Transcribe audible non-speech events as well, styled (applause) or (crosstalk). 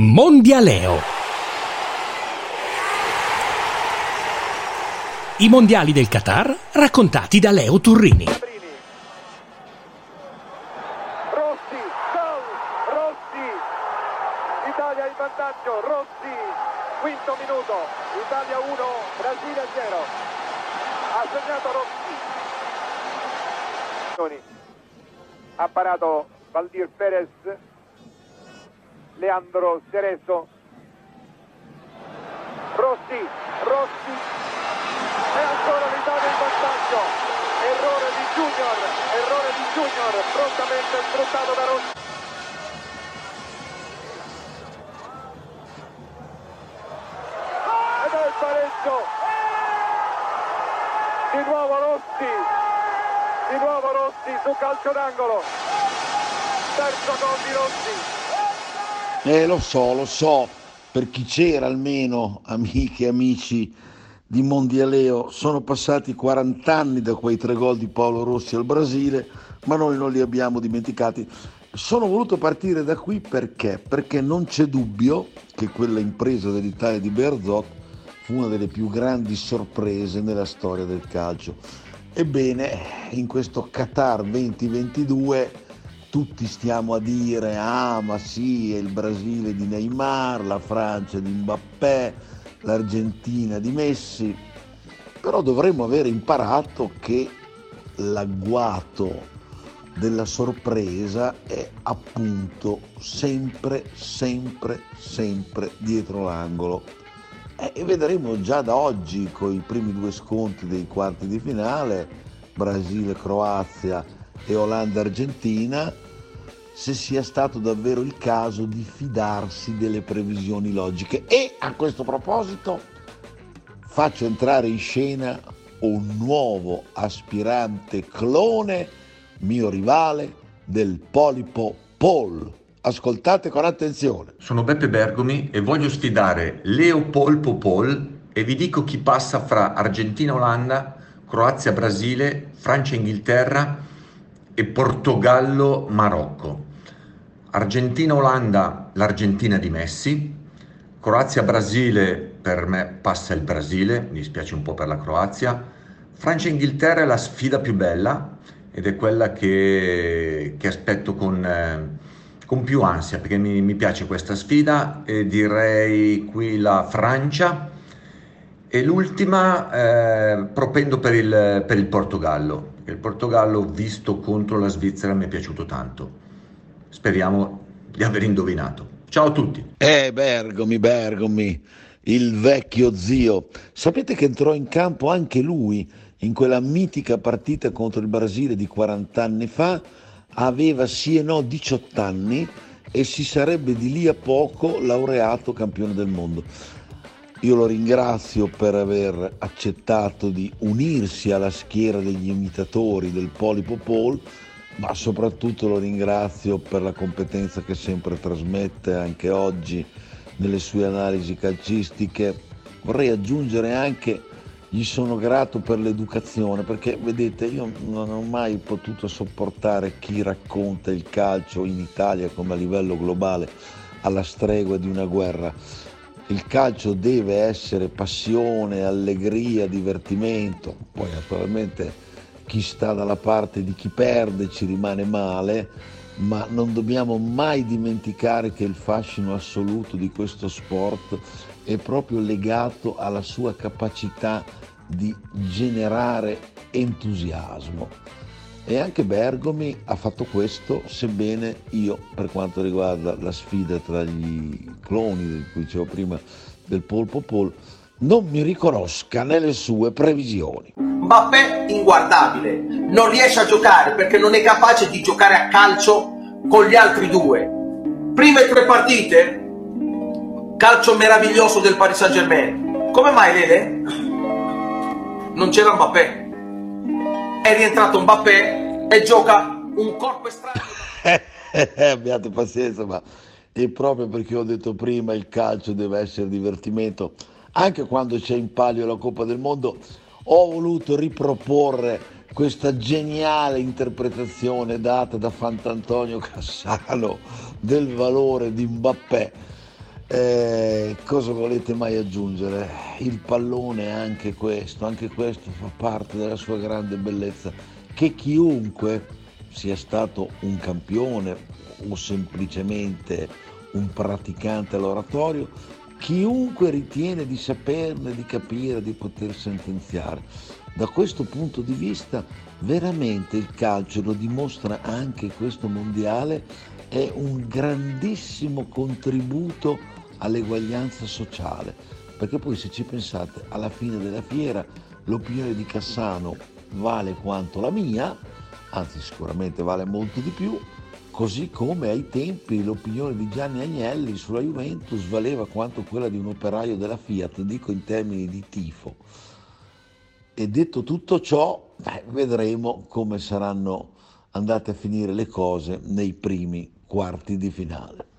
Mondialeo. I mondiali del Qatar raccontati da Leo Turrini. Rossi, gol, Rossi, Italia in vantaggio, Rossi, quinto minuto, Italia 1, Brasile 0, ha segnato Rossi. Ha parato Valdir Perez, Leandro Cerezo, Rossi, Rossi, e ancora l'Italia in vantaggio, errore di Junior, errore di Junior, prontamente sfruttato da Rossi. Ed è il pareggio, di nuovo Rossi, di nuovo Rossi su calcio d'angolo, terzo gol di Rossi. Eh, lo so, lo so, per chi c'era almeno, amiche e amici di Mondialeo, sono passati 40 anni da quei tre gol di Paolo Rossi al Brasile, ma noi non li abbiamo dimenticati. Sono voluto partire da qui perché? Perché non c'è dubbio che quella impresa dell'Italia di Berzot fu una delle più grandi sorprese nella storia del calcio. Ebbene, in questo Qatar 2022 tutti stiamo a dire ah ma sì è il Brasile di Neymar, la Francia di Mbappé, l'Argentina di Messi, però dovremmo aver imparato che l'agguato della sorpresa è appunto sempre, sempre, sempre dietro l'angolo. E vedremo già da oggi con i primi due sconti dei quarti di finale, Brasile-Croazia e Olanda-Argentina, se sia stato davvero il caso di fidarsi delle previsioni logiche. E a questo proposito faccio entrare in scena un nuovo aspirante clone, mio rivale, del polipo Paul. Ascoltate con attenzione. Sono Beppe Bergomi e voglio sfidare Leo Polpo Paul e vi dico chi passa fra Argentina-Olanda, Croazia-Brasile, Francia-Inghilterra e Portogallo-Marocco. Argentina-Olanda, l'Argentina di Messi. Croazia-Brasile, per me passa il Brasile, mi dispiace un po' per la Croazia. Francia-Inghilterra è la sfida più bella ed è quella che, che aspetto con, eh, con, più ansia perché mi, mi piace questa sfida e direi qui la Francia. E l'ultima eh, propendo per il, per il Portogallo. Il Portogallo visto contro la Svizzera mi è piaciuto tanto. Speriamo di aver indovinato. Ciao a tutti. Eh, Bergomi, Bergomi, il vecchio zio. Sapete che entrò in campo anche lui in quella mitica partita contro il Brasile di 40 anni fa? Aveva sì e no 18 anni e si sarebbe di lì a poco laureato campione del mondo. Io lo ringrazio per aver accettato di unirsi alla schiera degli imitatori del Polipo Paul, ma soprattutto lo ringrazio per la competenza che sempre trasmette anche oggi nelle sue analisi calcistiche. Vorrei aggiungere anche gli sono grato per l'educazione perché vedete io non ho mai potuto sopportare chi racconta il calcio in Italia come a livello globale alla stregua di una guerra il calcio deve essere passione, allegria, divertimento, poi naturalmente chi sta dalla parte di chi perde ci rimane male, ma non dobbiamo mai dimenticare che il fascino assoluto di questo sport è proprio legato alla sua capacità di generare entusiasmo. E anche Bergomi ha fatto questo, sebbene io, per quanto riguarda la sfida tra gli cloni, di cui dicevo prima, del Polpo Pol, non mi riconosca nelle sue previsioni. Mbappé inguardabile, non riesce a giocare perché non è capace di giocare a calcio con gli altri due. Prime tre partite, calcio meraviglioso del Paris Saint Germain. Come mai Lele? Non c'era Mbappé è rientrato Mbappé e gioca un corpo estraneo. (laughs) Abbiate pazienza, ma è proprio perché ho detto prima il calcio deve essere divertimento. Anche quando c'è in palio la Coppa del Mondo, ho voluto riproporre questa geniale interpretazione data da Fantantonio Cassano del valore di Mbappé. Eh, cosa volete mai aggiungere? Il pallone anche questo, anche questo fa parte della sua grande bellezza, che chiunque sia stato un campione o semplicemente un praticante all'oratorio, chiunque ritiene di saperne, di capire, di poter sentenziare. Da questo punto di vista veramente il calcio lo dimostra anche questo mondiale, è un grandissimo contributo all'eguaglianza sociale, perché poi se ci pensate alla fine della fiera l'opinione di Cassano vale quanto la mia, anzi sicuramente vale molto di più, così come ai tempi l'opinione di Gianni Agnelli sulla Juventus valeva quanto quella di un operaio della Fiat, dico in termini di tifo. E detto tutto ciò, beh, vedremo come saranno andate a finire le cose nei primi quarti di finale.